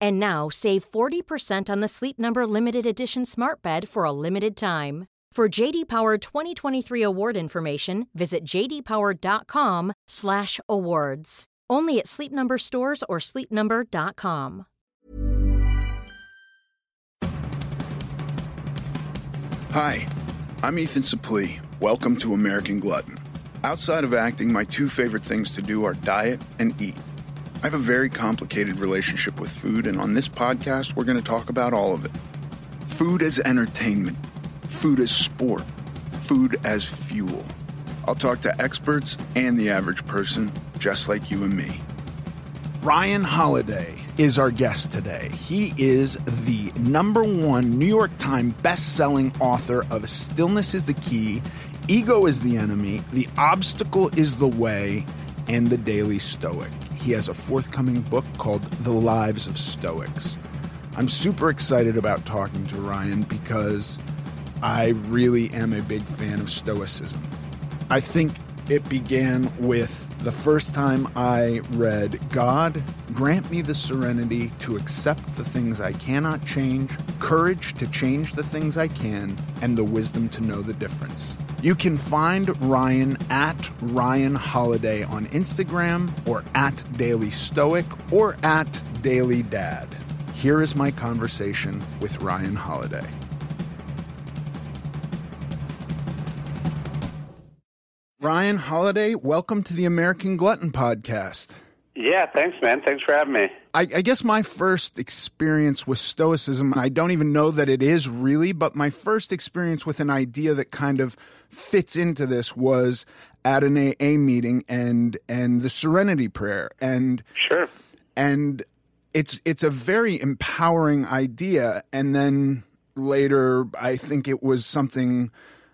And now save 40% on the Sleep Number limited edition Smart Bed for a limited time. For JD Power 2023 award information, visit jdpower.com/awards. Only at Sleep Number stores or sleepnumber.com. Hi, I'm Ethan Suplee. Welcome to American Glutton. Outside of acting, my two favorite things to do are diet and eat. I have a very complicated relationship with food, and on this podcast, we're going to talk about all of it. Food as entertainment, food as sport, food as fuel. I'll talk to experts and the average person, just like you and me. Ryan Holiday is our guest today. He is the number one New York Times best-selling author of Stillness is the Key, Ego is the Enemy, The Obstacle is the Way, and The Daily Stoic. He has a forthcoming book called The Lives of Stoics. I'm super excited about talking to Ryan because I really am a big fan of Stoicism. I think it began with the first time I read God, grant me the serenity to accept the things I cannot change, courage to change the things I can, and the wisdom to know the difference. You can find Ryan at Ryan Holiday on Instagram or at Daily Stoic or at Daily Dad. Here is my conversation with Ryan Holiday. Ryan Holiday, welcome to the American Glutton Podcast. Yeah, thanks, man. Thanks for having me. I, I, guess my first experience with Stoicism, I don't even know that it is really, but my first experience with an idea that kind of fits into this was at an AA meeting and and the Serenity Prayer and sure and it's it's a very empowering idea. And then later, I think it was something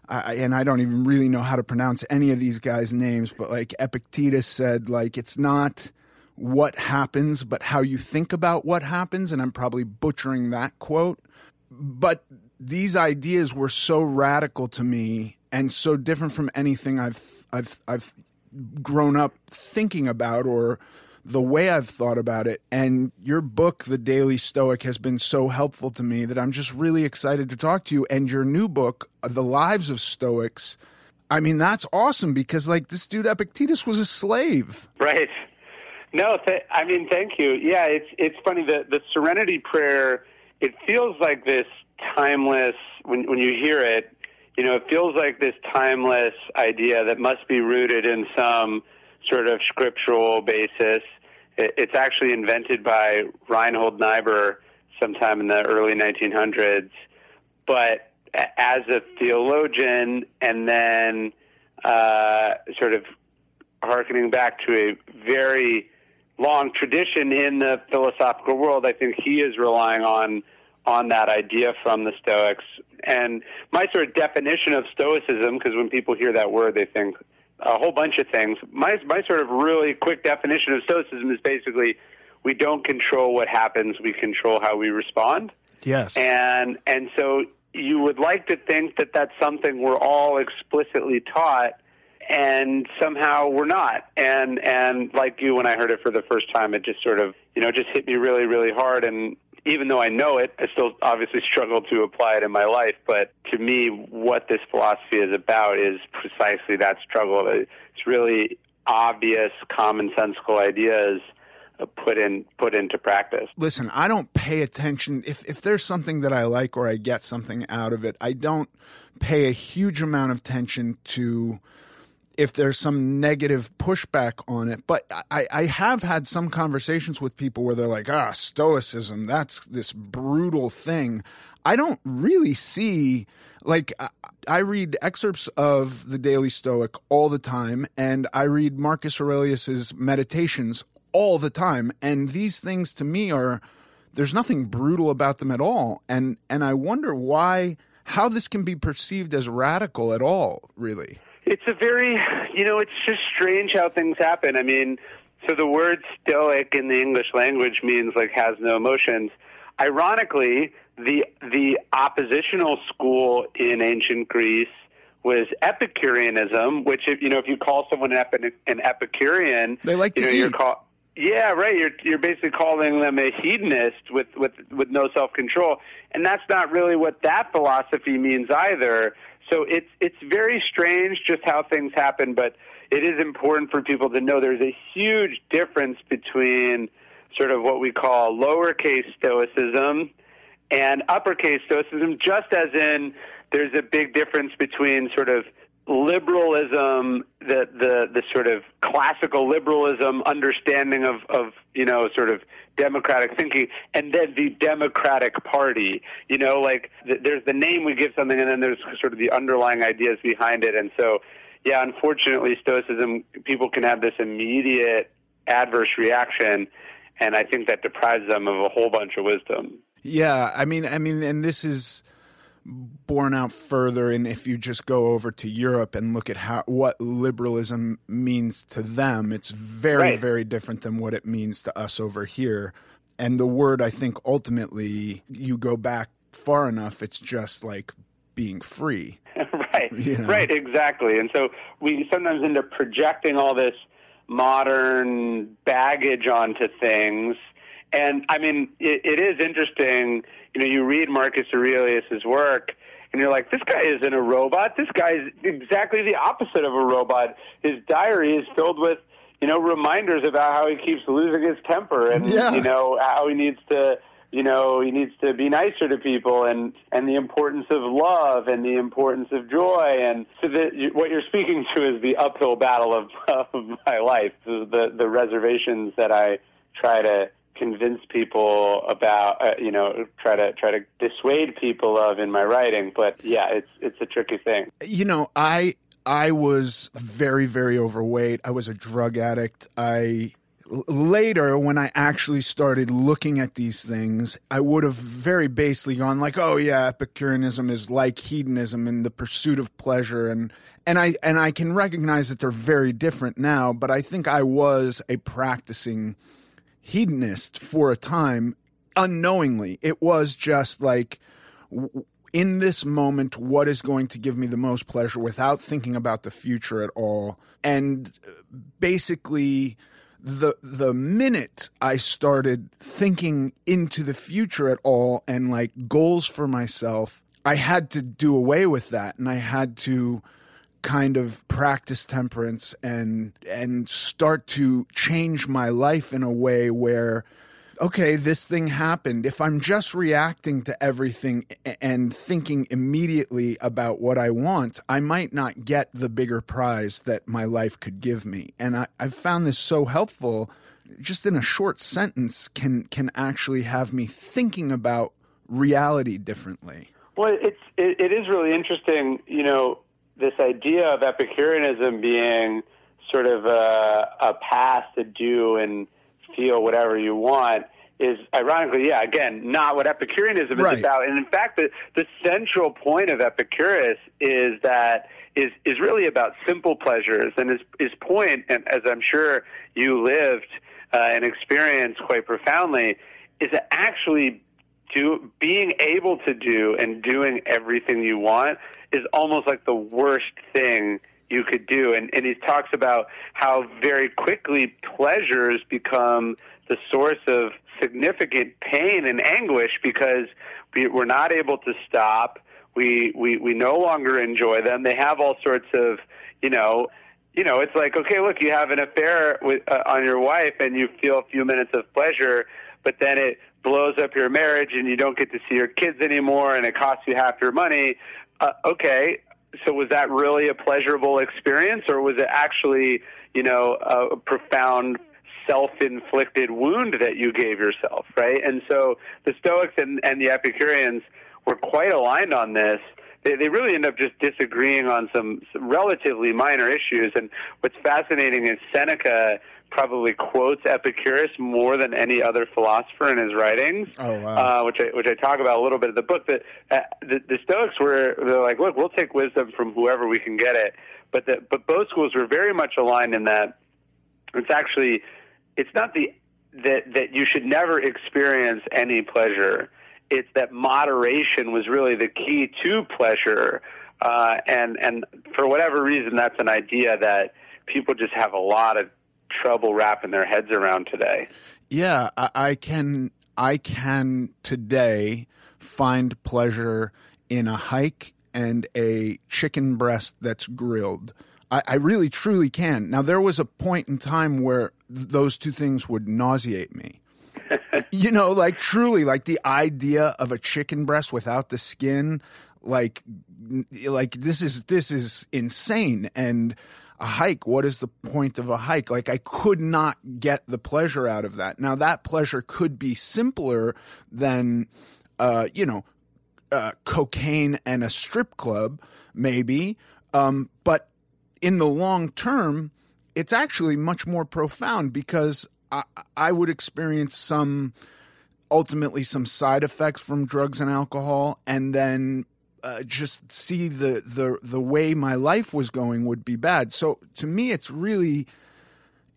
I, and I don't even really know how to pronounce any of these guys' names, but like Epictetus said, like it's not what happens, but how you think about what happens. And I'm probably butchering that quote. But these ideas were so radical to me and so different from anything I've I've I've grown up thinking about or the way I've thought about it. And your book, The Daily Stoic, has been so helpful to me that I'm just really excited to talk to you. And your new book, uh, The Lives of Stoics, I mean, that's awesome because, like, this dude Epictetus was a slave. Right. No, th- I mean, thank you. Yeah, it's it's funny the the Serenity Prayer. It feels like this timeless when when you hear it. You know, it feels like this timeless idea that must be rooted in some sort of scriptural basis. It's actually invented by Reinhold Niebuhr sometime in the early 1900s. But as a theologian, and then uh, sort of harkening back to a very long tradition in the philosophical world, I think he is relying on on that idea from the Stoics. And my sort of definition of Stoicism, because when people hear that word, they think a whole bunch of things. My my sort of really quick definition of stoicism is basically we don't control what happens, we control how we respond. Yes. And and so you would like to think that that's something we're all explicitly taught and somehow we're not and and like you when i heard it for the first time it just sort of you know just hit me really really hard and even though i know it i still obviously struggle to apply it in my life but to me what this philosophy is about is precisely that struggle it's really obvious commonsensical ideas put in put into practice. Listen, I don't pay attention if if there's something that I like or I get something out of it. I don't pay a huge amount of attention to if there's some negative pushback on it. But I, I have had some conversations with people where they're like, ah, Stoicism, that's this brutal thing. I don't really see, like, I read excerpts of the Daily Stoic all the time, and I read Marcus Aurelius's Meditations all the time. And these things to me are there's nothing brutal about them at all. And and I wonder why how this can be perceived as radical at all, really. It's a very you know, it's just strange how things happen. I mean, so the word stoic in the English language means like has no emotions. Ironically, the the oppositional school in ancient Greece was Epicureanism, which if you know if you call someone an, Epi- an Epicurean, they like to you know, eat. You're call- yeah, right. You're you're basically calling them a hedonist with with with no self control, and that's not really what that philosophy means either. So it's it's very strange just how things happen, but it is important for people to know there's a huge difference between sort of what we call lowercase stoicism and uppercase stoicism, just as in there's a big difference between sort of liberalism, the the the sort of classical liberalism understanding of of you know sort of democratic thinking, and then the Democratic Party. You know, like th- there's the name we give something, and then there's sort of the underlying ideas behind it, and so. Yeah, unfortunately, Stoicism, people can have this immediate adverse reaction, and I think that deprives them of a whole bunch of wisdom. Yeah, I mean, I mean, and this is borne out further and if you just go over to Europe and look at how what liberalism means to them it's very right. very different than what it means to us over here. And the word I think ultimately you go back far enough it's just like being free. Right. You know? right exactly. And so we sometimes end up projecting all this modern baggage onto things. And I mean it, it is interesting you know, you read Marcus Aurelius's work, and you're like, this guy isn't a robot. This guy is exactly the opposite of a robot. His diary is filled with, you know, reminders about how he keeps losing his temper, and yeah. you know how he needs to. You know, he needs to be nicer to people, and and the importance of love, and the importance of joy, and so the, what you're speaking to is the uphill battle of, of my life, the the reservations that I try to convince people about uh, you know try to try to dissuade people of in my writing but yeah it's it's a tricky thing. You know i i was very very overweight. I was a drug addict. I later when i actually started looking at these things i would have very basely gone like oh yeah epicureanism is like hedonism and the pursuit of pleasure. And and i and i can recognize that they're very different now but i think i was a practicing hedonist for a time unknowingly. It was just like in this moment, what is going to give me the most pleasure without thinking about the future at all. And uh, basically, the the minute I started thinking into the future at all and like goals for myself, I had to do away with that and I had to kind of practice temperance and and start to change my life in a way where okay this thing happened. If i'm just reacting to everything and thinking immediately about what i want i might not get the bigger prize that my life could give me. And I, i've found this so helpful. Just in a short sentence can can actually have me thinking about reality differently. Well it's it, it is really interesting you know this idea of Epicureanism being sort of a, a path to do and feel whatever you want is ironically, yeah, again, not what Epicureanism right. is about. And in fact, the, the central point of Epicurus is that is is really about simple pleasures. And his his point, and as I'm sure you lived uh, and experienced quite profoundly, is that actually do being able to do and doing everything you want is almost like the worst thing you could do. And, and he talks about how very quickly pleasures become the source of significant pain and anguish because we, we're not able to stop. We, we, we no longer enjoy them. They have all sorts of, you know, you know, it's like, okay, look, you have an affair with, uh, on your wife and you feel a few minutes of pleasure, but then it blows up your marriage and you don't get to see your kids anymore and it costs you half your money. Uh, okay, so was that really a pleasurable experience or was it actually, you know, a profound self-inflicted wound that you gave yourself, right? And so the Stoics and, and the Epicureans were quite aligned on this. They, really end up just disagreeing on some relatively minor issues. And what's fascinating is Seneca probably quotes Epicurus more than any other philosopher in his writings. Oh wow! Uh, which I which I talk about a little bit in the book. That uh, the, the Stoics were they're like, look, we'll take wisdom from whoever we can get it. But the, but both schools were very much aligned in that it's actually it's not the that that you should never experience any pleasure. It's that moderation was really the key to pleasure, uh, and and for whatever reason, that's an idea that people just have a lot of trouble wrapping their heads around today. Yeah, I, I can. I can today find pleasure in a hike and a chicken breast that's grilled. I, I, really truly can. Now there was a point in time where th- those two things would nauseate me. you know, like truly, like the idea of a chicken breast without the skin, like, like this is this is insane. And a hike, what is the point of a hike? Like I could not get the pleasure out of that. Now that pleasure could be simpler than, uh, you know, uh, cocaine and a strip club, maybe. Um, but in the long term, it's actually much more profound because I, I would experience some ultimately some side effects from drugs and alcohol and then uh, just see the, the the way my life was going would be bad so to me it's really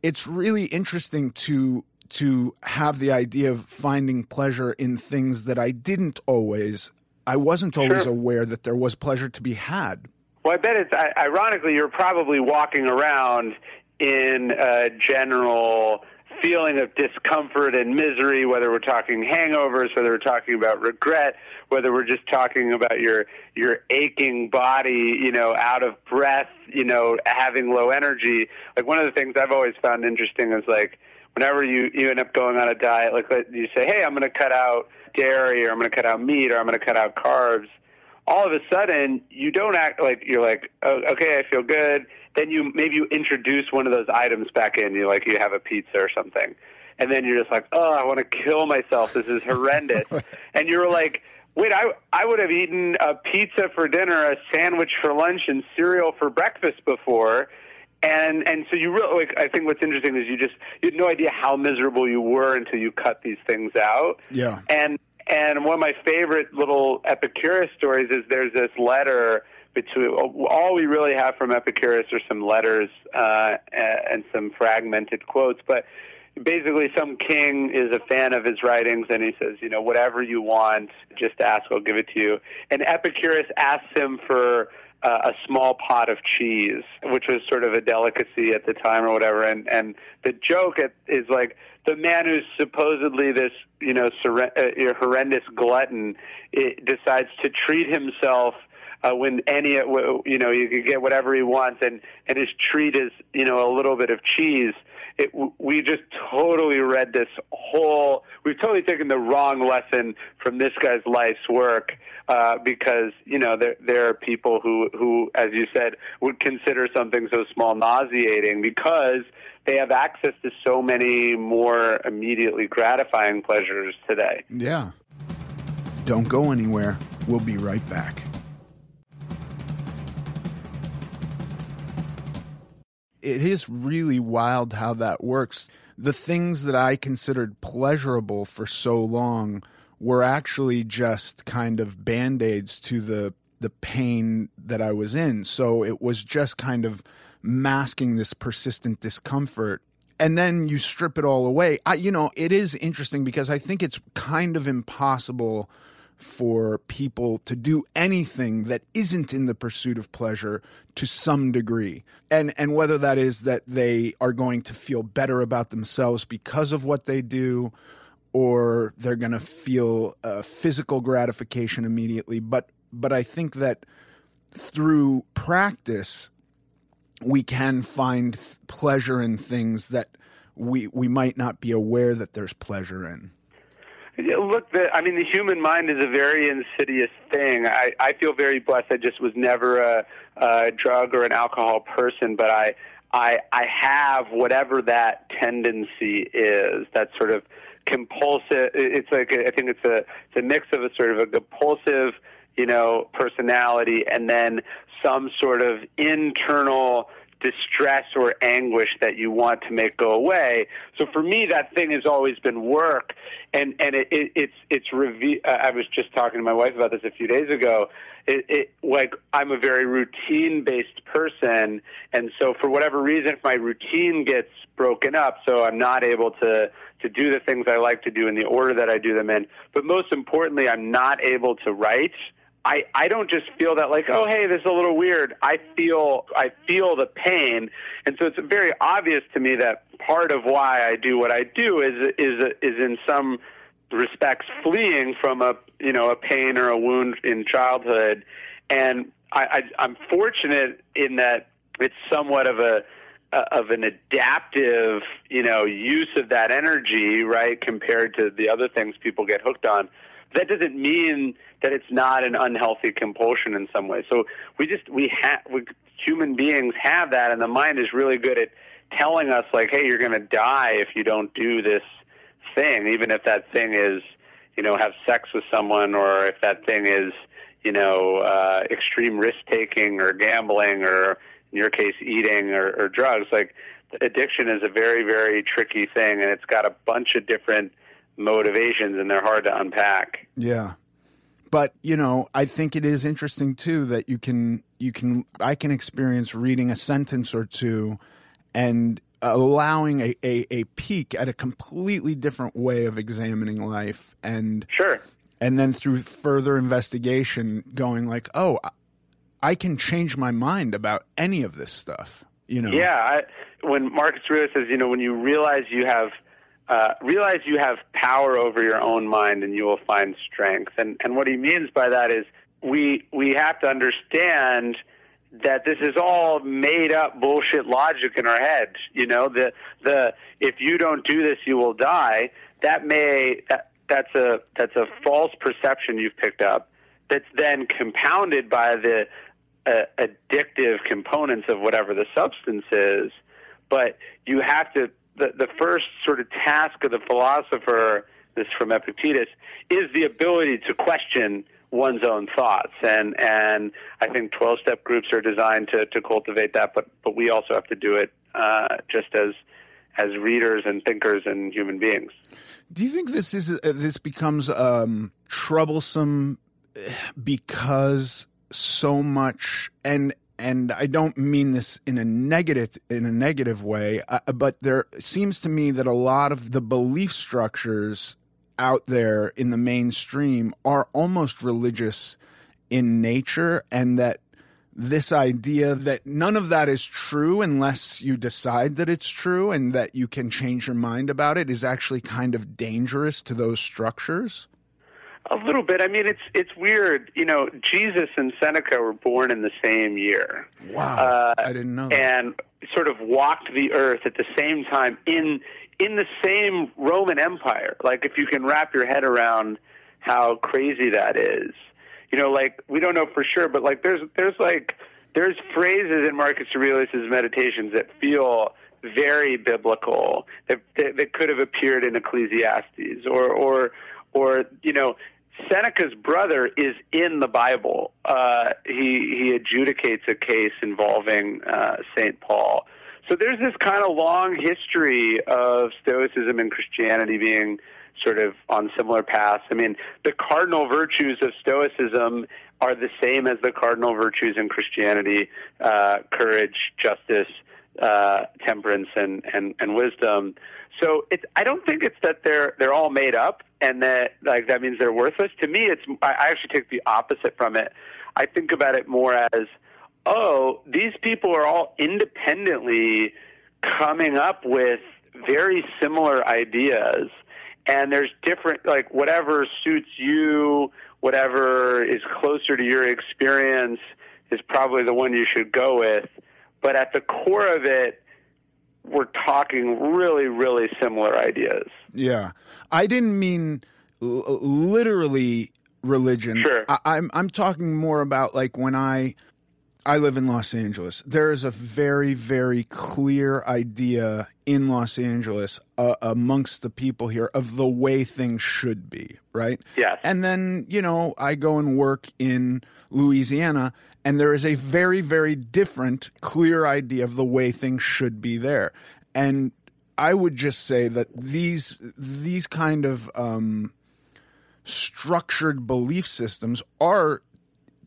it's really interesting to to have the idea of finding pleasure in things that I didn't always I wasn't always sure. aware that there was pleasure to be had well, I bet it's ironically you're probably walking around in a general feeling of discomfort and misery, whether we're talking hangovers, whether we're talking about regret, whether we're just talking about your your aching body, you know, out of breath, you know, having low energy. Like one of the things I've always found interesting is like whenever you you end up going on a diet, like you say, hey, I'm going to cut out dairy, or I'm going to cut out meat, or I'm going to cut out carbs all of a sudden you don't act like you're like oh, okay I feel good. Then you maybe you introduce one of those items back in. You like you have a pizza or something, and then you're just like oh I want to kill myself. This is horrendous. and you're like wait I I would have eaten a pizza for dinner, a sandwich for lunch, and cereal for breakfast before. And and so you really like I think what's interesting is you just you had no idea how miserable you were until you cut these things out. Yeah. And and one of my favorite little Epicurus stories is there's this letter between all we really have from Epicurus are some letters uh, and some fragmented quotes, but basically some king is a fan of his writings and he says, you know, whatever you want, just ask, I'll give it to you. And Epicurus asks him for uh, a small pot of cheese, which was sort of a delicacy at the time or whatever. And and the joke is like the man who's supposedly this you know sur- uh, horrendous glutton it decides to treat himself uh, when any you know you can get whatever he wants and and his treat is you know a little bit of cheese it, we just totally read this whole. We've totally taken the wrong lesson from this guy's life's work uh, because you know there there are people who who, as you said, would consider something so small nauseating because they have access to so many more immediately gratifying pleasures today. Yeah. Don't go anywhere. We'll be right back. It is really wild how that works. The things that I considered pleasurable for so long were actually just kind of band aids to the the pain that I was in. So it was just kind of masking this persistent discomfort. and then you strip it all away. I, you know, it is interesting because I think it's kind of impossible for people to do anything that isn't in the pursuit of pleasure to some degree. And and whether that is that they are going to feel better about themselves because of what they do or they're going to feel physical gratification immediately, but but I think that through practice we can find th- pleasure in things that we we might not be aware that there's pleasure in. Look, the, I mean, the human mind is a very insidious thing. I, I feel very blessed. I just was never a, a drug or an alcohol person, but I, I, I have whatever that tendency is. That sort of compulsive. It's like a, I think it's a, it's a mix of a sort of a compulsive, you know, personality, and then some sort of internal distress or anguish that you want to make go away. So for me, that thing has always been work, and and it, it, it's it's reve- I was just talking to my wife about this a few days ago. It, it like I'm a very routine based person, and so for whatever reason, if my routine gets broken up, so I'm not able to to do the things I like to do in the order that I do them in. But most importantly, I'm not able to write I, I don't just feel that like oh hey this is a little weird. I feel I feel the pain. And so it's very obvious to me that part of why I do what I do is is is in some respects fleeing from a you know a pain or a wound in childhood. And I, I I'm fortunate in that it's somewhat of a of an adaptive you know use of that energy right compared to the other things people get hooked on that doesn't mean that it's not an unhealthy compulsion in some way. So we just we have human beings have that, and the mind is really good at telling us like, hey, you're going to die if you don't do this thing, even if that thing is you know have sex with someone, or if that thing is you know uh, extreme risk taking or gambling, or in your case, eating or, or drugs. Like addiction is a very very tricky thing, and it's got a bunch of different motivations and they're hard to unpack. Yeah. But, you know, I think it is interesting too that you can you can I can experience reading a sentence or two and allowing a, a, a peek at a completely different way of examining life and Sure. And then through further investigation going like, "Oh, I can change my mind about any of this stuff." You know. Yeah, I, when Marcus Aurelius says, you know, when you realize you have uh, realize you have power over your own mind and you will find strength. And, and what he means by that is we, we have to understand that this is all made up bullshit logic in our heads. You know, the, the, if you don't do this, you will die. That may, that, that's a, that's a false perception you've picked up that's then compounded by the uh, addictive components of whatever the substance is. But you have to the, the first sort of task of the philosopher, this from Epictetus, is the ability to question one's own thoughts. And, and I think 12 step groups are designed to, to cultivate that, but, but we also have to do it uh, just as, as readers and thinkers and human beings. Do you think this is uh, this becomes um, troublesome because so much and and I don't mean this in a negative in a negative way, uh, but there seems to me that a lot of the belief structures out there in the mainstream are almost religious in nature, and that this idea that none of that is true unless you decide that it's true and that you can change your mind about it is actually kind of dangerous to those structures. A little bit. I mean, it's it's weird. You know, Jesus and Seneca were born in the same year. Wow, uh, I didn't know. That. And sort of walked the earth at the same time in in the same Roman Empire. Like, if you can wrap your head around how crazy that is, you know, like we don't know for sure, but like there's there's like there's phrases in Marcus Aurelius's meditations that feel very biblical that, that, that could have appeared in Ecclesiastes or or or you know Seneca's brother is in the Bible. Uh, he he adjudicates a case involving uh, Saint Paul. So there's this kind of long history of Stoicism and Christianity being sort of on similar paths. I mean, the cardinal virtues of Stoicism are the same as the cardinal virtues in Christianity: uh, courage, justice, uh, temperance and, and, and wisdom. So it's I don't think it's that they're they're all made up and that like that means they're worthless. To me, it's I actually take the opposite from it. I think about it more as oh, these people are all independently coming up with very similar ideas and there's different like whatever suits you whatever is closer to your experience is probably the one you should go with but at the core of it we're talking really really similar ideas yeah i didn't mean l- literally religion sure I- i'm i'm talking more about like when i I live in Los Angeles. There is a very, very clear idea in Los Angeles uh, amongst the people here of the way things should be, right? Yes. And then, you know, I go and work in Louisiana, and there is a very, very different, clear idea of the way things should be there. And I would just say that these these kind of um, structured belief systems are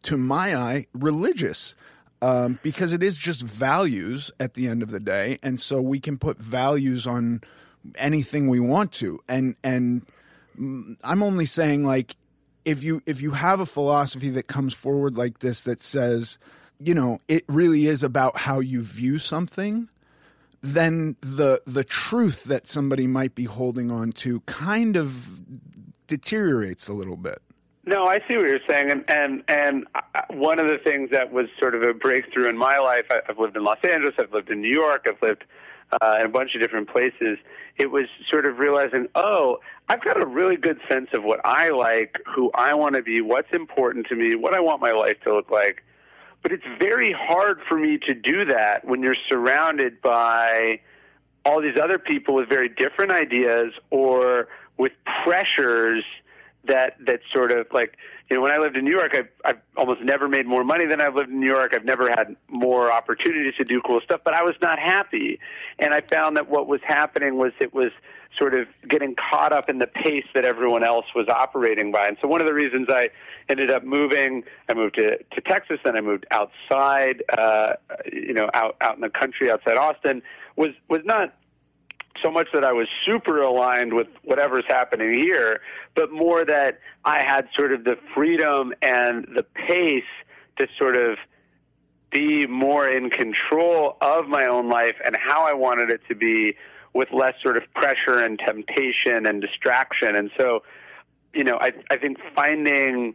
to my eye, religious. Um, because it is just values at the end of the day, and so we can put values on anything we want to. And and I'm only saying like if you if you have a philosophy that comes forward like this that says, you know, it really is about how you view something, then the the truth that somebody might be holding on to kind of deteriorates a little bit. No, I see what you're saying, and and and one of the things that was sort of a breakthrough in my life. I've lived in Los Angeles, I've lived in New York, I've lived uh, in a bunch of different places. It was sort of realizing, oh, I've got a really good sense of what I like, who I want to be, what's important to me, what I want my life to look like. But it's very hard for me to do that when you're surrounded by all these other people with very different ideas or with pressures that that sort of like you know when I lived in New York, I've, I've almost never made more money than I've lived in New York. I've never had more opportunities to do cool stuff, but I was not happy, and I found that what was happening was it was sort of getting caught up in the pace that everyone else was operating by. And so one of the reasons I ended up moving, I moved to, to Texas, and I moved outside, uh, you know, out out in the country outside Austin, was was not so much that I was super aligned with whatever's happening here, but more that I had sort of the freedom and the pace to sort of be more in control of my own life and how I wanted it to be with less sort of pressure and temptation and distraction. And so, you know, I I think finding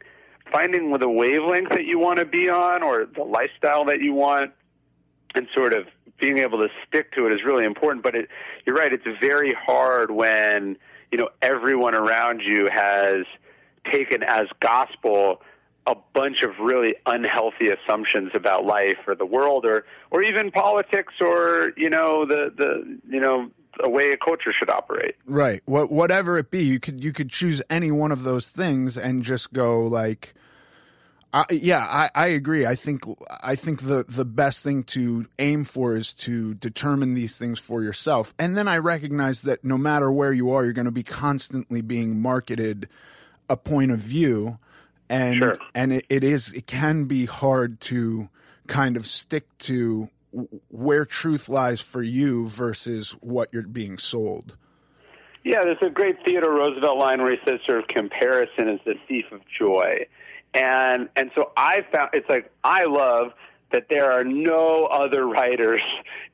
finding the wavelength that you want to be on or the lifestyle that you want and sort of being able to stick to it is really important. But it, you're right; it's very hard when you know everyone around you has taken as gospel a bunch of really unhealthy assumptions about life or the world or or even politics or you know the the you know a way a culture should operate. Right. What whatever it be, you could you could choose any one of those things and just go like I, yeah, I, I agree. I think I think the the best thing to aim for is to determine these things for yourself, and then I recognize that no matter where you are, you're going to be constantly being marketed a point of view, and Sure. and it, it is it can be hard to kind of stick to where truth lies for you versus what you're being sold. Yeah, there's a great Theodore Roosevelt line where he says, "Sort of comparison is the thief of joy," and and so I found it's like I love that there are no other writers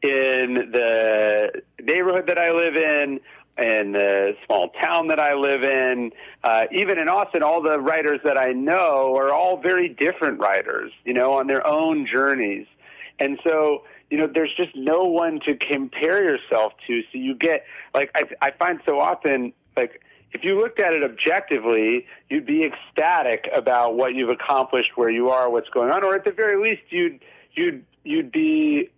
in the neighborhood that I live in, in the small town that I live in, uh, even in Austin. All the writers that I know are all very different writers, you know, on their own journeys, and so you know, there's just no one to compare yourself to. So you get like I, I find so often like if you looked at it objectively, you'd be ecstatic about what you've accomplished, where you are, what's going on, or at the very least, you'd you'd you'd be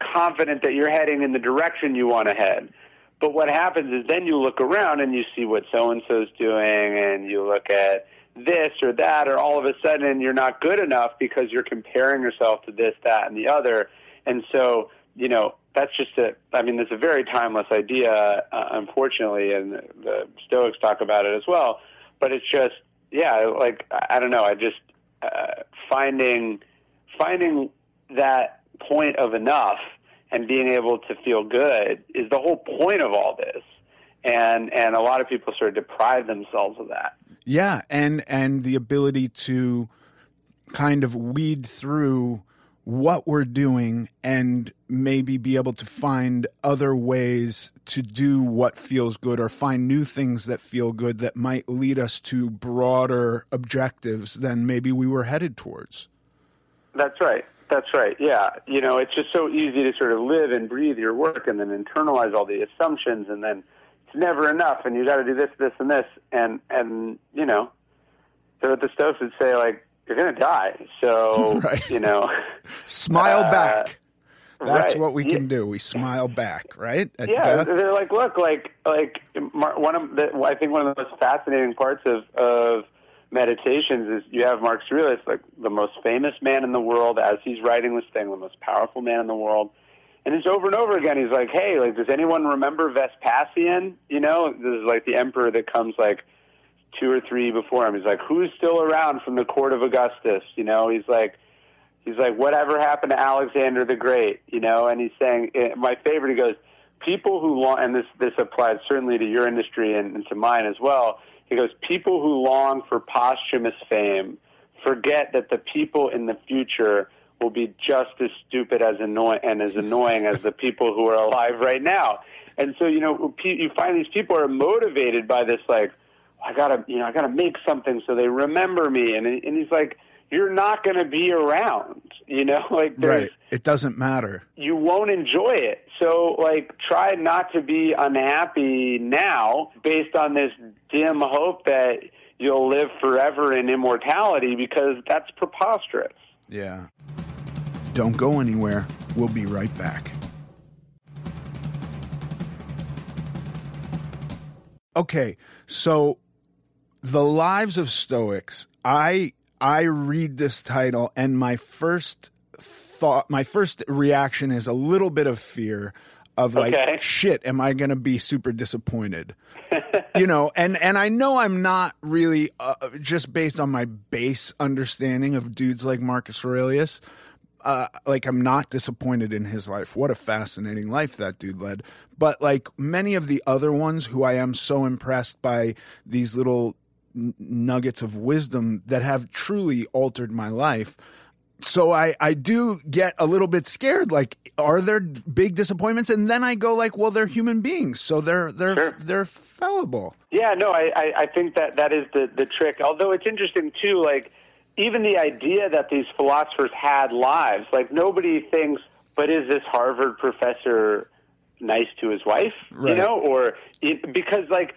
confident that you're heading in the direction you want to head. But what happens is then you look around and you see what so and so's doing, and you look at this or that, or all of a sudden you're not good enough because you're comparing yourself to this, that, and the other. And so, you know, that's just a, I mean, it's a very timeless idea, uh, unfortunately, and the, Stoics talk about it as well. But it's just, yeah, like, I I don't know, I just, uh, finding, finding that point of enough and being able to feel good is the whole point of all this. And and a lot of people sort of deprive themselves of that. Yeah, and and the ability to kind of weed through what we're doing and maybe be able to find other ways to do what feels good or find new things that feel good that might lead us to broader objectives than maybe we were headed towards. That's right. That's right. Yeah. You know, it's just so easy to sort of live and breathe your work and then internalize all the assumptions and then it's never enough and you got to do this, this, and this. And, and, you know, so the Stoics would say, like, you're going to die. So, right. you know, smile uh, back. That's right. what we can do. We smile back, right? At yeah, death. they're like, look, like, like one of the, I think one of the most fascinating parts of of meditations is you have Marcus Aurelius, like the most famous man in the world, as he's writing this thing, the most powerful man in the world. And it's over and over again. He's like, hey, like, does anyone remember Vespasian? You know, this is like the emperor that comes like two or three before him. He's like, who's still around from the court of Augustus? You know, he's like, he's like, whatever happened to Alexander the Great? You know, and he's saying, eh, my favorite. He goes, people who long, and this this applies certainly to your industry and, and to mine as well. He goes, people who long for posthumous fame forget that the people in the future will be just as stupid as annoying and as annoying as the people who are alive right now. And so, you know, you find these people are motivated by this, like, I gotta, you know, I gotta make something so they remember me. And and he's like, you're not going to be around, you know, like right. It doesn't matter. You won't enjoy it. So like, try not to be unhappy now based on this dim hope that you'll live forever in immortality because that's preposterous. Yeah. Don't go anywhere. We'll be right back. Okay, so the Lives of Stoics. I I read this title and my first thought, my first reaction is a little bit of fear of like, okay. shit, am I going to be super disappointed? you know, and and I know I'm not really uh, just based on my base understanding of dudes like Marcus Aurelius. Uh, like I'm not disappointed in his life. What a fascinating life that dude led. But like many of the other ones who I am so impressed by these little nuggets of wisdom that have truly altered my life. So I, I do get a little bit scared. Like, are there big disappointments? And then I go like, well, they're human beings, so they're they're sure. they're fallible. Yeah, no, I, I, I think that that is the the trick. Although it's interesting too, like even the idea that these philosophers had lives, like nobody thinks, but is this Harvard professor nice to his wife? Right. You know, or because like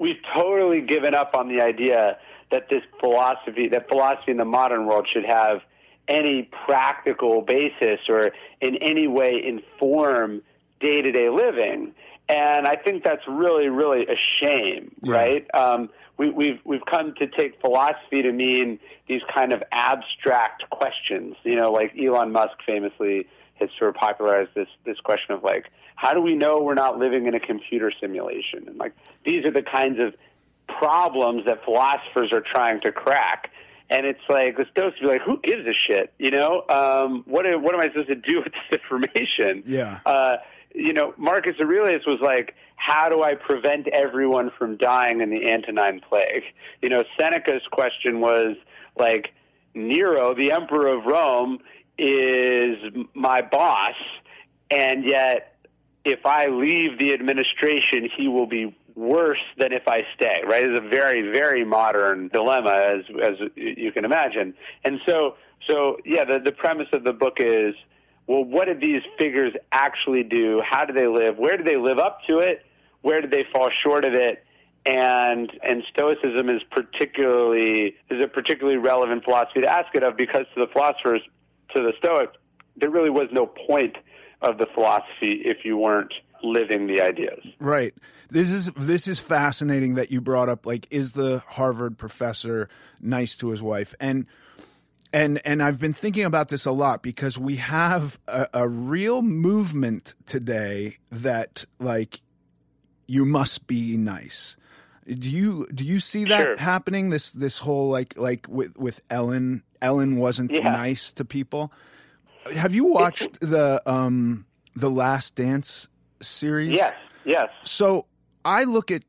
we've totally given up on the idea that this philosophy, that philosophy in the modern world should have any practical basis or in any way inform day to day living. And I think that's really, really a shame, yeah. right? Um, we, we've we've come to take philosophy to mean these kind of abstract questions. You know, like Elon Musk famously has sort of popularized this this question of like, how do we know we're not living in a computer simulation? And like these are the kinds of problems that philosophers are trying to crack. And it's like the Stoics be like, who gives a shit? You know, um, what what am I supposed to do with this information? Yeah. Uh, you know, Marcus Aurelius was like, how do I prevent everyone from dying in the Antonine Plague? You know, Seneca's question was like, Nero, the emperor of Rome, is my boss, and yet if I leave the administration, he will be worse than if I stay. Right? It's a very, very modern dilemma, as as you can imagine. And so, so yeah, the the premise of the book is, well, what did these figures actually do? How do they live? Where do they live up to it? Where did they fall short of it? And and Stoicism is particularly is a particularly relevant philosophy to ask it of because to the philosophers to the Stoics, there really was no point of the philosophy if you weren't living the ideas. Right. This is this is fascinating that you brought up like is the Harvard professor nice to his wife and and and I've been thinking about this a lot because we have a, a real movement today that like you must be nice. Do you do you see that sure. happening? This this whole like like with with Ellen Ellen wasn't yeah. nice to people. Have you watched the um the Last Dance series? Yes, yes. So I look at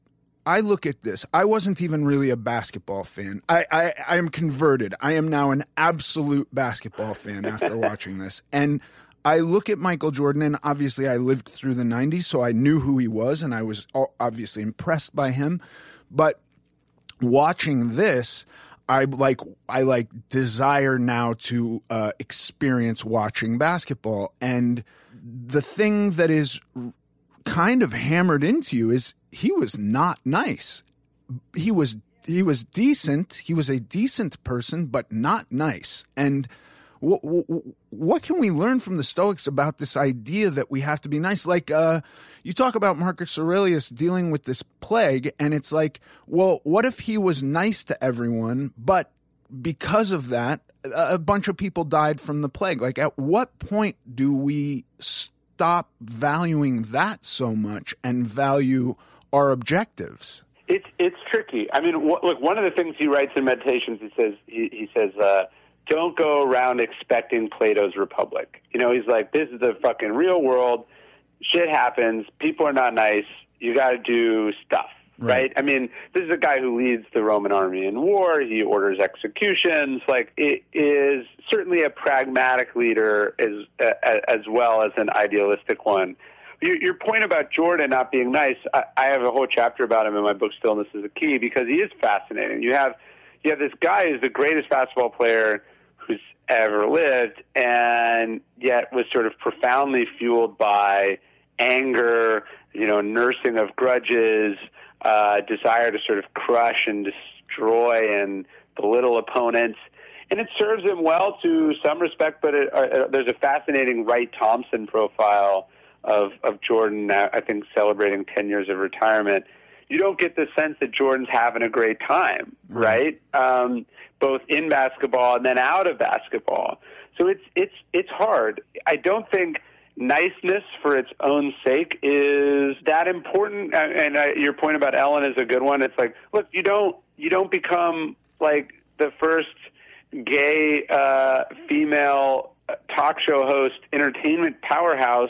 I look at this. I wasn't even really a basketball fan. I, I, I am converted. I am now an absolute basketball fan after watching this. And I look at Michael Jordan, and obviously I lived through the 90s, so I knew who he was, and I was obviously impressed by him. But watching this, I like I like desire now to uh, experience watching basketball, and the thing that is kind of hammered into you is he was not nice. He was he was decent. He was a decent person, but not nice. And what, what, can we learn from the Stoics about this idea that we have to be nice? Like uh, you talk about Marcus Aurelius dealing with this plague, and it's like, well, what if he was nice to everyone, but because of that, a bunch of people died from the plague? Like, at what point do we stop valuing that so much and value our objectives? It's it's tricky. I mean, wh- look, one of the things he writes in Meditations, he says he, he says, uh, "Don't go around expecting Plato's Republic." You know, he's like, "This is the fucking real world. Shit happens. People are not nice. You got to do stuff." Right. right. I mean, this is a guy who leads the Roman army in war. He orders executions. Like, it is certainly a pragmatic leader as as well as an idealistic one. Your, your point about Jordan not being nice, I, I have a whole chapter about him in my book. Stillness is a key because he is fascinating. You have you have this guy who's the greatest basketball player ever lived, and yet was sort of profoundly fueled by anger, you know, nursing of grudges, uh, desire to sort of crush and destroy and belittle opponents. And it serves him well to some respect, but it, uh, there's a fascinating Wright Thompson profile of of Jordan. I think celebrating 10 years of retirement. You don't get the sense that Jordan's having a great time, right? Um, both in basketball and then out of basketball. So it's it's it's hard. I don't think niceness for its own sake is that important. Uh, and I, your point about Ellen is a good one. It's like, look, you don't you don't become like the first gay uh, female uh, talk show host, entertainment powerhouse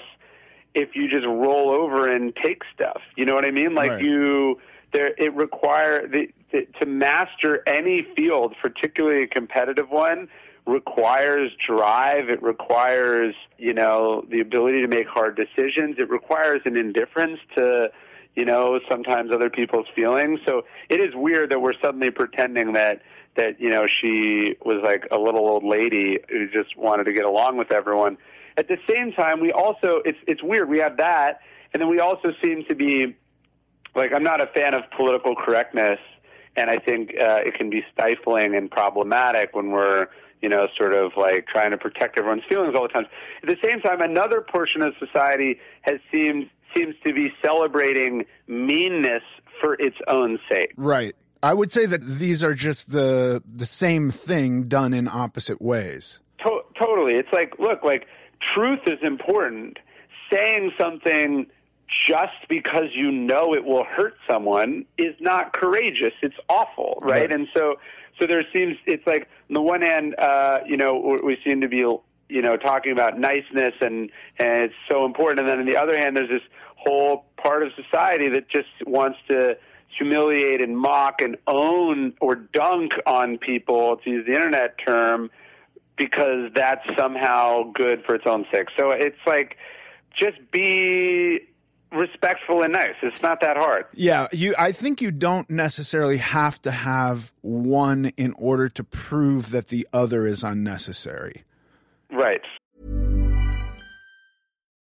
if you just roll over and take stuff. You know what I mean? Like right. you, there, it require the, the, to master any field, particularly a competitive one, requires drive. It requires, you know, the ability to make hard decisions. It requires an indifference to, you know, sometimes other people's feelings. So it is weird that we're suddenly pretending that that you know she was like a little old lady who just wanted to get along with everyone at the same time, we also it's it's weird. We have that, and then we also seem to be like I'm not a fan of political correctness, and I think uh, it can be stifling and problematic when we're you know sort of like trying to protect everyone's feelings all the time. At the same time, another portion of society has seemed seems to be celebrating meanness for its own sake. Right. I would say that these are just the the same thing done in opposite ways. To- totally. It's like look, like truth is important. Saying something just because you know it will hurt someone is not courageous. It's awful, right? right. And so, so there seems it's like on the one hand, uh, you know, we seem to be, you know, talking about niceness and and it's so important, and then on the other hand, there's this whole part of society that just wants to humiliate and mock and own or dunk on people, to use the internet term, because that's somehow good for its own sake. So it's like just be respectful and nice. It's not that hard. Yeah, you I think you don't necessarily have to have one in order to prove that the other is unnecessary. Right.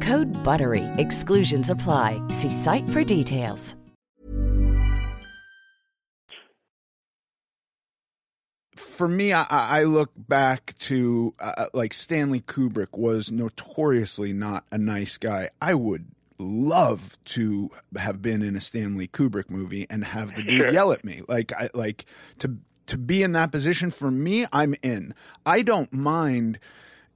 Code BUTTERY. Exclusions apply. See site for details. For me, I, I look back to uh, like Stanley Kubrick was notoriously not a nice guy. I would love to have been in a Stanley Kubrick movie and have the dude Sure. yell at me. Like I like to to be in that position for me, I'm in. I don't mind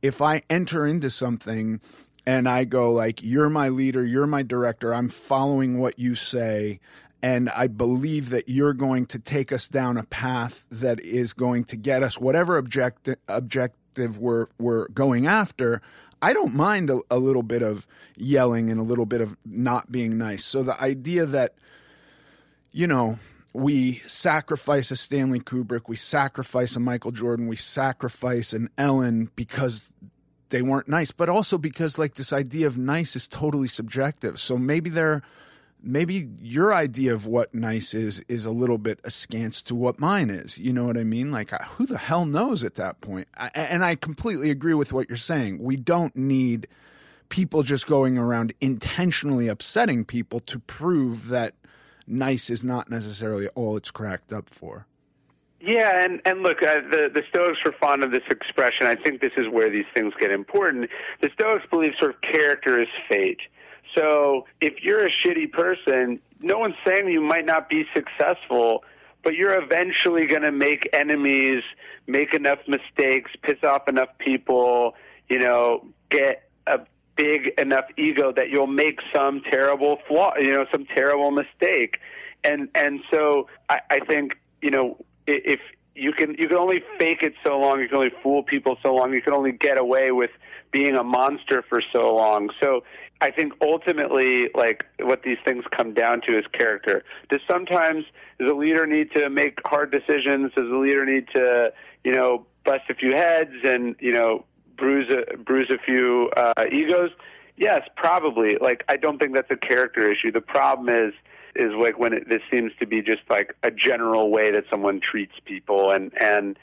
if I enter into something and I go like you're my leader, you're my director, I'm following what you say and I believe that you're going to take us down a path that is going to get us whatever object- objective we're we're going after. I don't mind a, a little bit of yelling and a little bit of not being nice. So the idea that you know, we sacrifice a Stanley Kubrick, we sacrifice a Michael Jordan, we sacrifice an Ellen because they weren't nice, but also because like this idea of nice is totally subjective. So maybe they're maybe your idea of what nice is is a little bit askance to what mine is. You know what I mean? Like who the hell knows at that point? I, and I completely agree with what you're saying. We don't need people just going around intentionally upsetting people to prove that nice is not necessarily all it's cracked up for. Yeah, and and look, uh, the the Stoics were fond of this expression. I think this is where these things get important. The Stoics believe sort of character is fate. So if you're a shitty person, no one's saying you might not be successful, but you're eventually going to make enemies, make enough mistakes, piss off enough people, you know, get a big enough ego that you'll make some terrible flaw, you know, some terrible mistake. And and so I, I think, you know, if you can you can only fake it so long, you can only fool people so long, you can only get away with being a monster for so long. So I think ultimately, like what these things come down to is character. Does sometimes does a leader need to make hard decisions? Does a leader need to, you know, bust a few heads and you know bruise a bruise a few uh, egos? Yes, probably. Like I don't think that's a character issue. The problem is is like when it, this seems to be just like a general way that someone treats people and and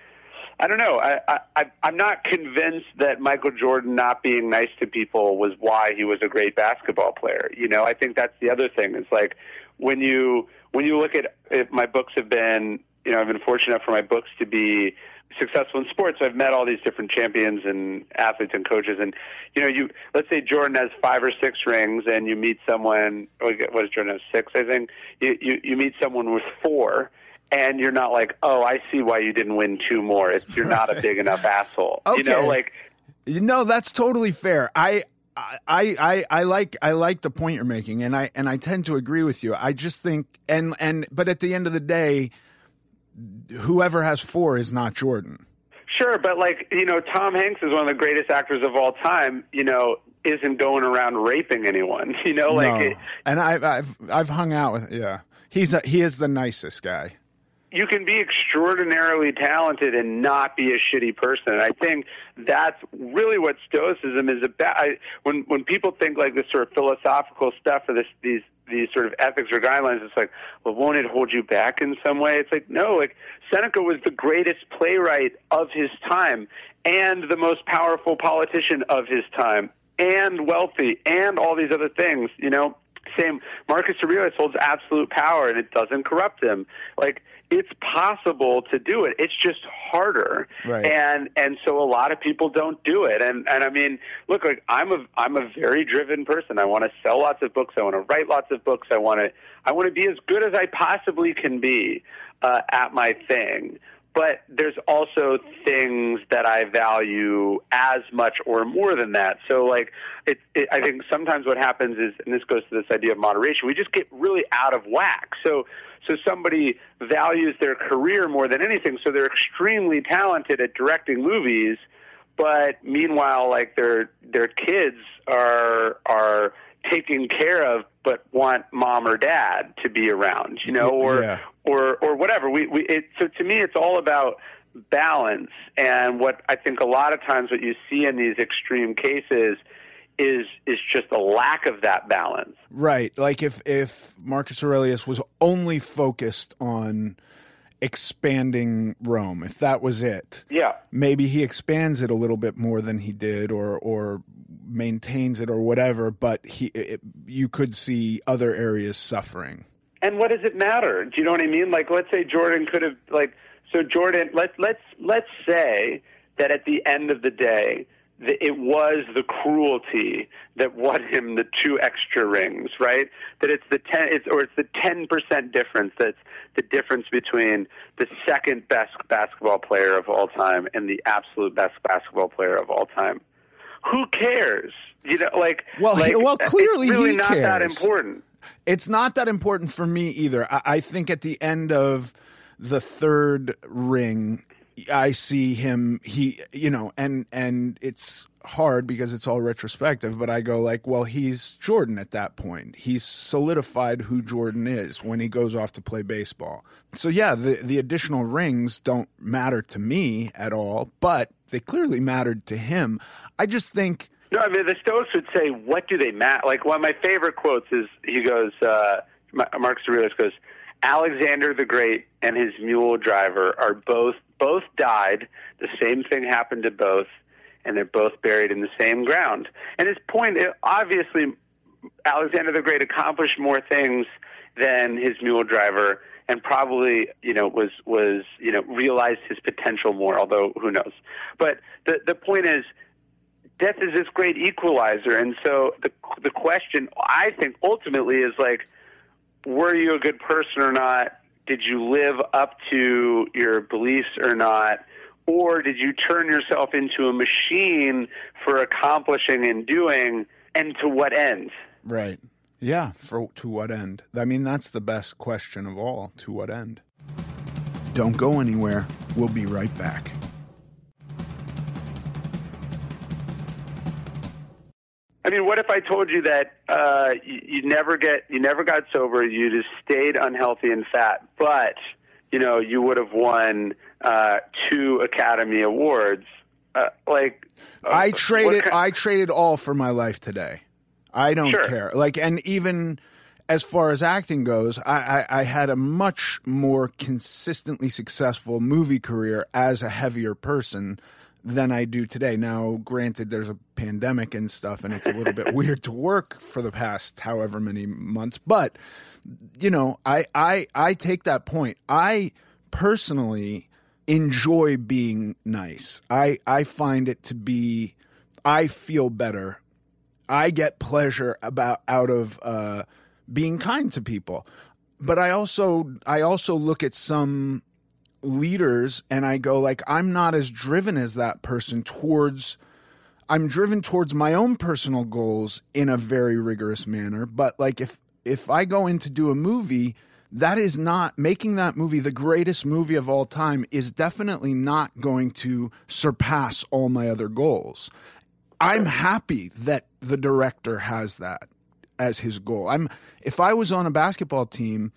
I don't know. I, I I'm not convinced that Michael Jordan not being nice to people was why he was a great basketball player. You know, I think that's the other thing. It's like when you when you look at if my books have been, you know, I've been fortunate for my books to be successful in sports. I've met all these different champions and athletes and coaches, and you know, you let's say Jordan has five or six rings, and you meet someone. What does Jordan have? Six, I think. You you, you meet someone with four and you're not like, oh, I see why you didn't win two more. It's you're not a big enough asshole. You know, Okay. like No, that's totally fair. I, I, I, I like, I like the point you're making, and I, and I tend to agree with you. I just think, and, and, but at the end of the day, whoever has four is not Jordan. sure, but like you know, Tom Hanks is one of the greatest actors of all time. You know, isn't going around raping anyone. You know, like no. it, and I've, I've, I've hung out with, yeah, he's, a, he is the nicest guy. you can be extraordinarily talented and not be a shitty person. And I think that's really what Stoicism is about. I, when when people think like this sort of philosophical stuff or this these these sort of ethics or guidelines, it's like, well, won't it hold you back in some way? It's like, no. Like Seneca was the greatest playwright of his time and the most powerful politician of his time and wealthy and all these other things. You know, same Marcus Aurelius holds absolute power and it doesn't corrupt him. Like it's possible to do it. It's just harder. Right. And and so a lot of people don't do it. And and I mean, look, like I'm a I'm a very driven person. I want to sell lots of books. I want to write lots of books. I want to I want to be as good as I possibly can be uh, at my thing. But there's also things that I value as much or more than that. So, like, it, it, I think sometimes what happens is, and this goes to this idea of moderation, we just get really out of whack. So, so somebody values their career more than anything, so they're extremely talented at directing movies, but meanwhile, like their their kids are are taken care of but want mom or dad to be around you know or Yeah. or or whatever we we it, so to me it's all about balance and what i think a lot of times what you see in these extreme cases is is just a lack of that balance Right. Like if if Marcus Aurelius was only focused on expanding Rome, if that was it, yeah maybe he expands it a little bit more than he did or or maintains it or whatever, but he it, you could see other areas suffering. And what does it matter? Do you know what I mean? Like, let's say Jordan could have like so Jordan. Let's let's let's say that at the end of the day, it was the cruelty that won him the two extra rings, right? That it's the ten, it's or it's the ten percent difference. That's the difference between the second best basketball player of all time and the absolute best basketball player of all time. Who cares? You know, like Well, like, well, clearly really he not that cares. important. It's not that important for me either. I, I think at the end of the third ring, I see him. He, you know, and and it's hard because it's all retrospective. But I go like, well, he's Jordan at that point. He's solidified who Jordan is when he goes off to play baseball. So yeah, the the additional rings don't matter to me at all, but they clearly mattered to him. I just think. No, I mean the Stoics would say, "What do they matter?" Like one of my favorite quotes is he goes, uh, Ma- Marcus Aurelius goes, "Alexander the Great and his mule driver are both both died. The same thing happened to both, and they're both buried in the same ground." And his point, obviously, Alexander the Great accomplished more things than his mule driver, and probably you know was was you know realized his potential more. Although who knows? But the the point is death is this great equalizer, and so the the question I think ultimately is like, were you a good person or not? Did you live up to your beliefs or not? Or did you turn yourself into a machine for accomplishing and doing, and to what end? Right. Yeah. For to what end? I mean, that's the best question of all. To what end? Don't go anywhere. We'll be right back. I mean, what if I told you that uh, you, you never get, you never got sober, you just stayed unhealthy and fat, but you know you would have won uh, two Academy Awards? Uh, like, uh, I traded. I traded all for my life today. I don't Sure. care. Like, and even as far as acting goes, I, I, I had a much more consistently successful movie career as a heavier person than I do today. Now, granted, there's a pandemic and stuff, and it's a little bit weird to work for the past however many months. But you know, I I I take that point. I personally enjoy being nice. I I find it to be. I feel better. I get pleasure about out of uh, being kind to people, but I also I also look at some leaders and I go like I'm not as driven as that person towards I'm driven towards my own personal goals in a very rigorous manner. But like if if I go in to do a movie that is not making that movie the greatest movie of all time is definitely not going to surpass all my other goals I'm happy that the director has that as his goal. I'm if I was on a basketball team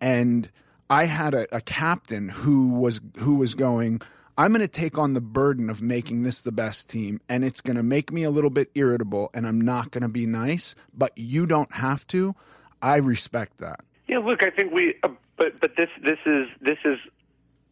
and I had a, a captain who was who was going, I'm going to take on the burden of making this the best team, and it's going to make me a little bit irritable, and I'm not going to be nice, but you don't have to. I respect that. Yeah, look, I think we, uh, but but this this is this is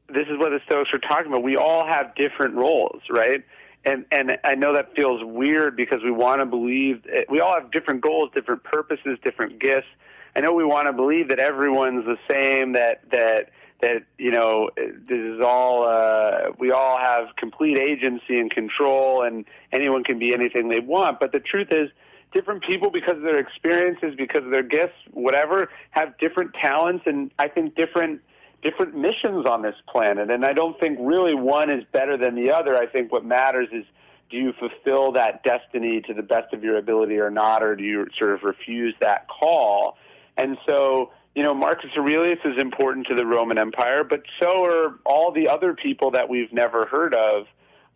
this is what the Stoics are talking about. We all have different roles, right? And and I know that feels weird because we want to believe we all have different goals, different purposes, different gifts. I know we want to believe that everyone's the same, that that that you know this is all uh, we all have complete agency and control, and anyone can be anything they want. But the truth is, different people, because of their experiences, because of their gifts, whatever, have different talents, and I think different different missions on this planet. And I don't think really one is better than the other. I think what matters is do you fulfill that destiny to the best of your ability or not, or do you sort of refuse that call? And so, you know, Marcus Aurelius is important to the Roman Empire, but so are all the other people that we've never heard of.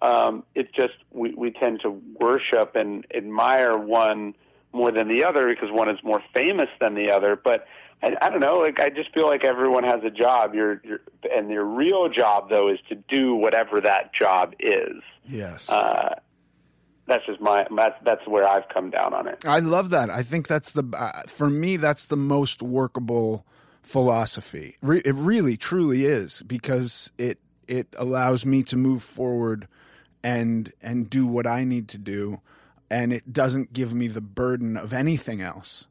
Um, it's just we, we tend to worship and admire one more than the other because one is more famous than the other. But I, I don't know. Like I just feel like everyone has a job. Your your and your real job though is to do whatever that job is. Yes. Uh, that's just my that's that's where I've come down on it. I love that. I think that's the uh, for me that's the most workable philosophy. Re- it really truly is because it it allows me to move forward and and do what I need to do and it doesn't give me the burden of anything else.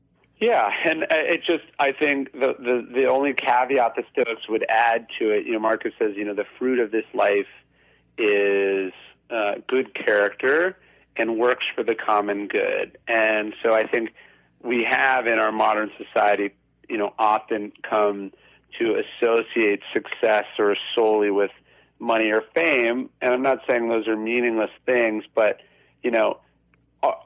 Yeah, and uh, it just I think the the the only caveat the Stoics would add to it, you know, Marcus says, you know, the fruit of this life is uh, good character and works for the common good. And so I think we have in our modern society, you know, often come to associate success or solely with money or fame. And I'm not saying those are meaningless things, but you know,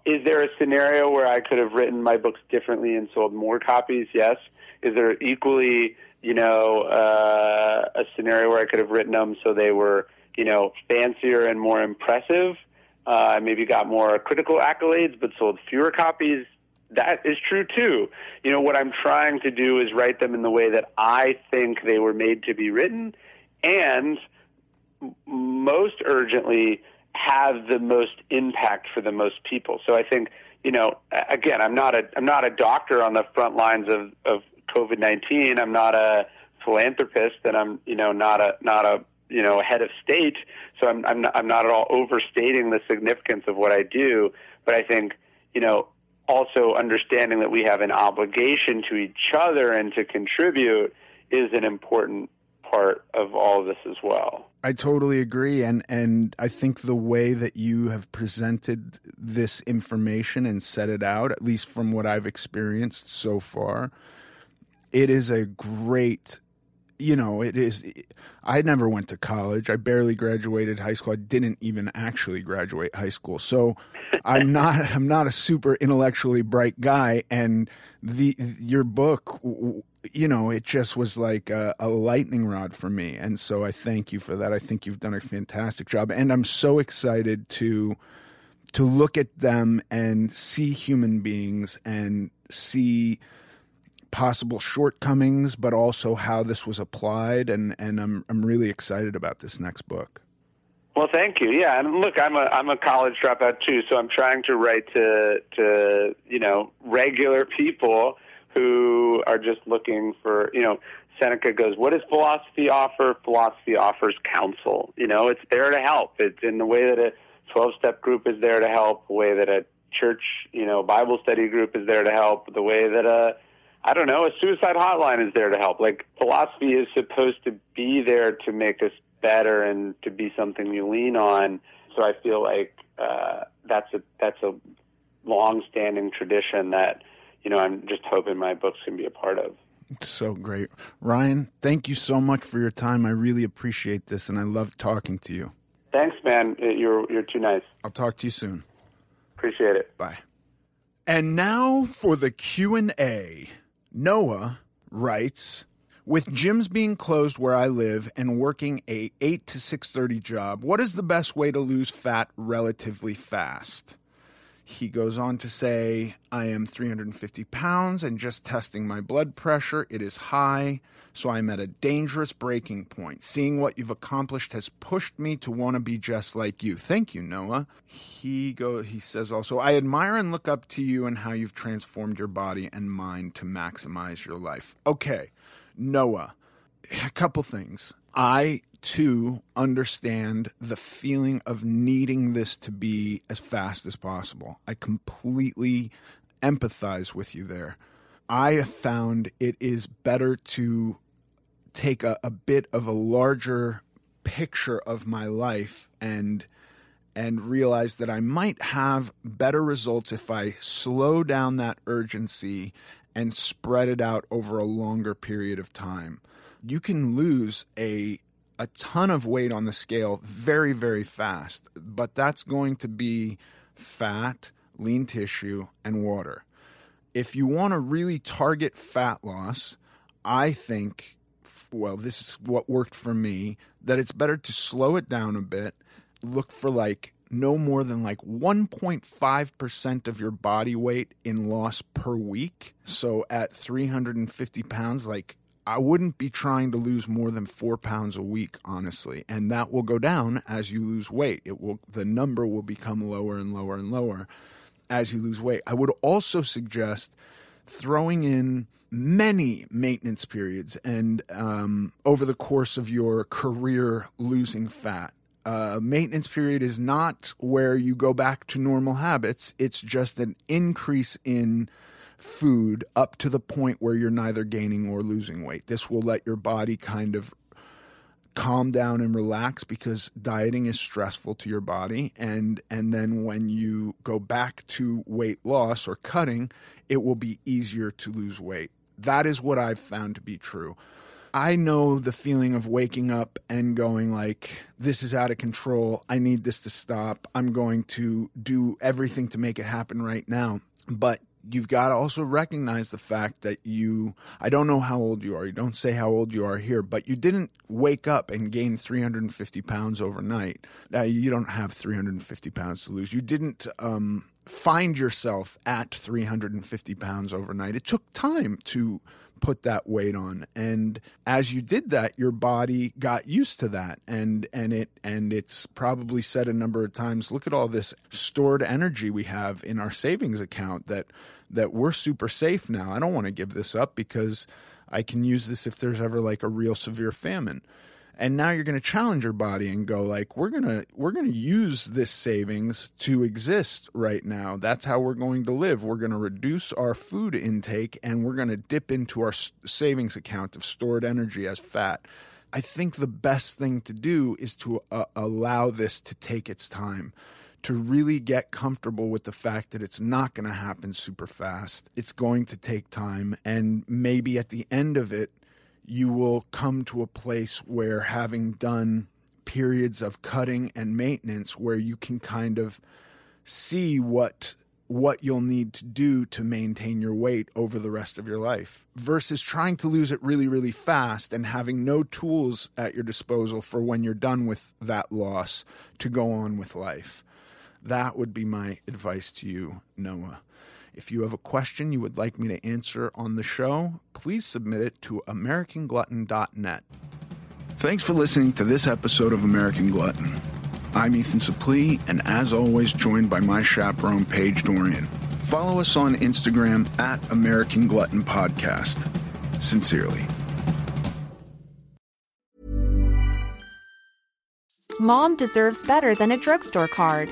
is there a scenario where I could have written my books differently and sold more copies? Yes. Is there equally, you know, uh, a scenario where I could have written them so they were, you know, fancier and more impressive? Uh, maybe got more critical accolades, but sold fewer copies. That is true too. You know, what I'm trying to do is write them in the way that I think they were made to be written, and most urgently have the most impact for the most people. So I think, you know, again, I'm not a I'm not a doctor on the front lines of of COVID nineteen. I'm not a philanthropist, and I'm you know not a not a you know head of state. So I'm I'm not, I'm not at all overstating the significance of what I do, but I think you know also understanding that we have an obligation to each other and to contribute is an important part of all of this as well. I totally agree and and I think the way that you have presented this information and set it out at least from what I've experienced so far it is a great you know, it is. I never went to college. I barely graduated high school. I didn't even actually graduate high school. So I'm not. I'm not a super intellectually bright guy. And the your book, you know, it just was like a, a lightning rod for me. And so I thank you for that. I think you've done a fantastic job. And I'm so excited to to look at them and see human beings and see possible shortcomings, but also how this was applied. And, and I'm, I'm really excited about this next book. Well, thank you. Yeah, and look, I'm a I'm a college dropout too, so I'm trying to write to to you know regular people who are just looking for you know. Seneca goes, "What does philosophy offer? Philosophy offers counsel. You know, it's there to help. It's in the way that a 12-step group is there to help, the way that a church, you know, Bible study group is there to help, the way that a I don't know, a suicide hotline is there to help. Like philosophy is supposed to be there to make us better and to be something you lean on. So I feel like uh, that's a that's a long-standing tradition that you know I'm just hoping my books can be a part of. It's so great, Ryan. Thank you so much for your time. I really appreciate this, and I love talking to you. Thanks, man. You're you're too nice. I'll talk to you soon. Appreciate it. Bye. And now for the Q and A. Noah writes, with gyms being closed where I live and working a 8 to 6:30 job, what is the best way to lose fat relatively fast? He goes on to say, I am 350 pounds and just testing my blood pressure. It is high, so I'm at a dangerous breaking point. Seeing what you've accomplished has pushed me to want to be just like you. Thank you, Noah. He go he says also, I admire and look up to you and how you've transformed your body and mind to maximize your life. Okay, Noah, a couple things. I too understand the feeling of needing this to be as fast as possible. I completely empathize with you there. I have found it is better to take a, a bit of a larger picture of my life and and realize that I might have better results if I slow down that urgency and spread it out over a longer period of time. You can lose a a ton of weight on the scale very very fast, but that's going to be fat, lean tissue and water. If you want to really target fat loss, I think well, this is what worked for me that it's better to slow it down a bit, look for like no more than like 1.5% of your body weight in loss per week. So at 350 pounds, like I wouldn't be trying to lose more than four pounds a week, honestly. And that will go down as you lose weight. It will, the number will become lower and lower and lower as you lose weight. I would also suggest throwing in many maintenance periods and um, over the course of your career losing fat uh, maintenance period is not where you go back to normal habits. It's just an increase in food up to the point where you're neither gaining or losing weight. This will let your body kind of calm down and relax because dieting is stressful to your body and and then when you go back to weight loss or cutting it will be easier to lose weight that is what i've found to be true I know the feeling of waking up and going like this is out of control. I need this to stop. I'm going to do everything to make it happen right now. But you've got to also recognize the fact that you I don't know how old you are. You don't say how old you are here, but you didn't wake up and gain 350 pounds overnight. Now you don't have 350 pounds to lose. You didn't um, find yourself at 350 pounds overnight. It took time to put that weight on. And as you did that your body got used to that. And and it and it's probably said a number of times look at all this stored energy we have in our savings account that that we're super safe now. I don't want to give this up because i can use this if there's ever like a real severe famine and now you're going to challenge your body and go like we're going to we're going to use this savings to exist right now that's how we're going to live we're going to reduce our food intake and we're going to dip into our savings account of stored energy as fat i think the best thing to do is to uh, allow this to take its time to really get comfortable with the fact that it's not going to happen super fast. It's going to take time. And maybe at the end of it, you will come to a place where having done periods of cutting and maintenance where you can kind of see what what you'll need to do to maintain your weight over the rest of your life versus trying to lose it really really fast and having no tools at your disposal for when you're done with that loss to go on with life. That would be my advice to you Noah if you have a question you would like me to answer on the show, please submit it to AmericanGlutton.net. Thanks for listening to this episode of American Glutton. I'm Ethan Suplee, and as always, joined by my chaperone, Paige Dorian. Follow us on Instagram at American Glutton Podcast. Sincerely. Mom deserves better than a drugstore card.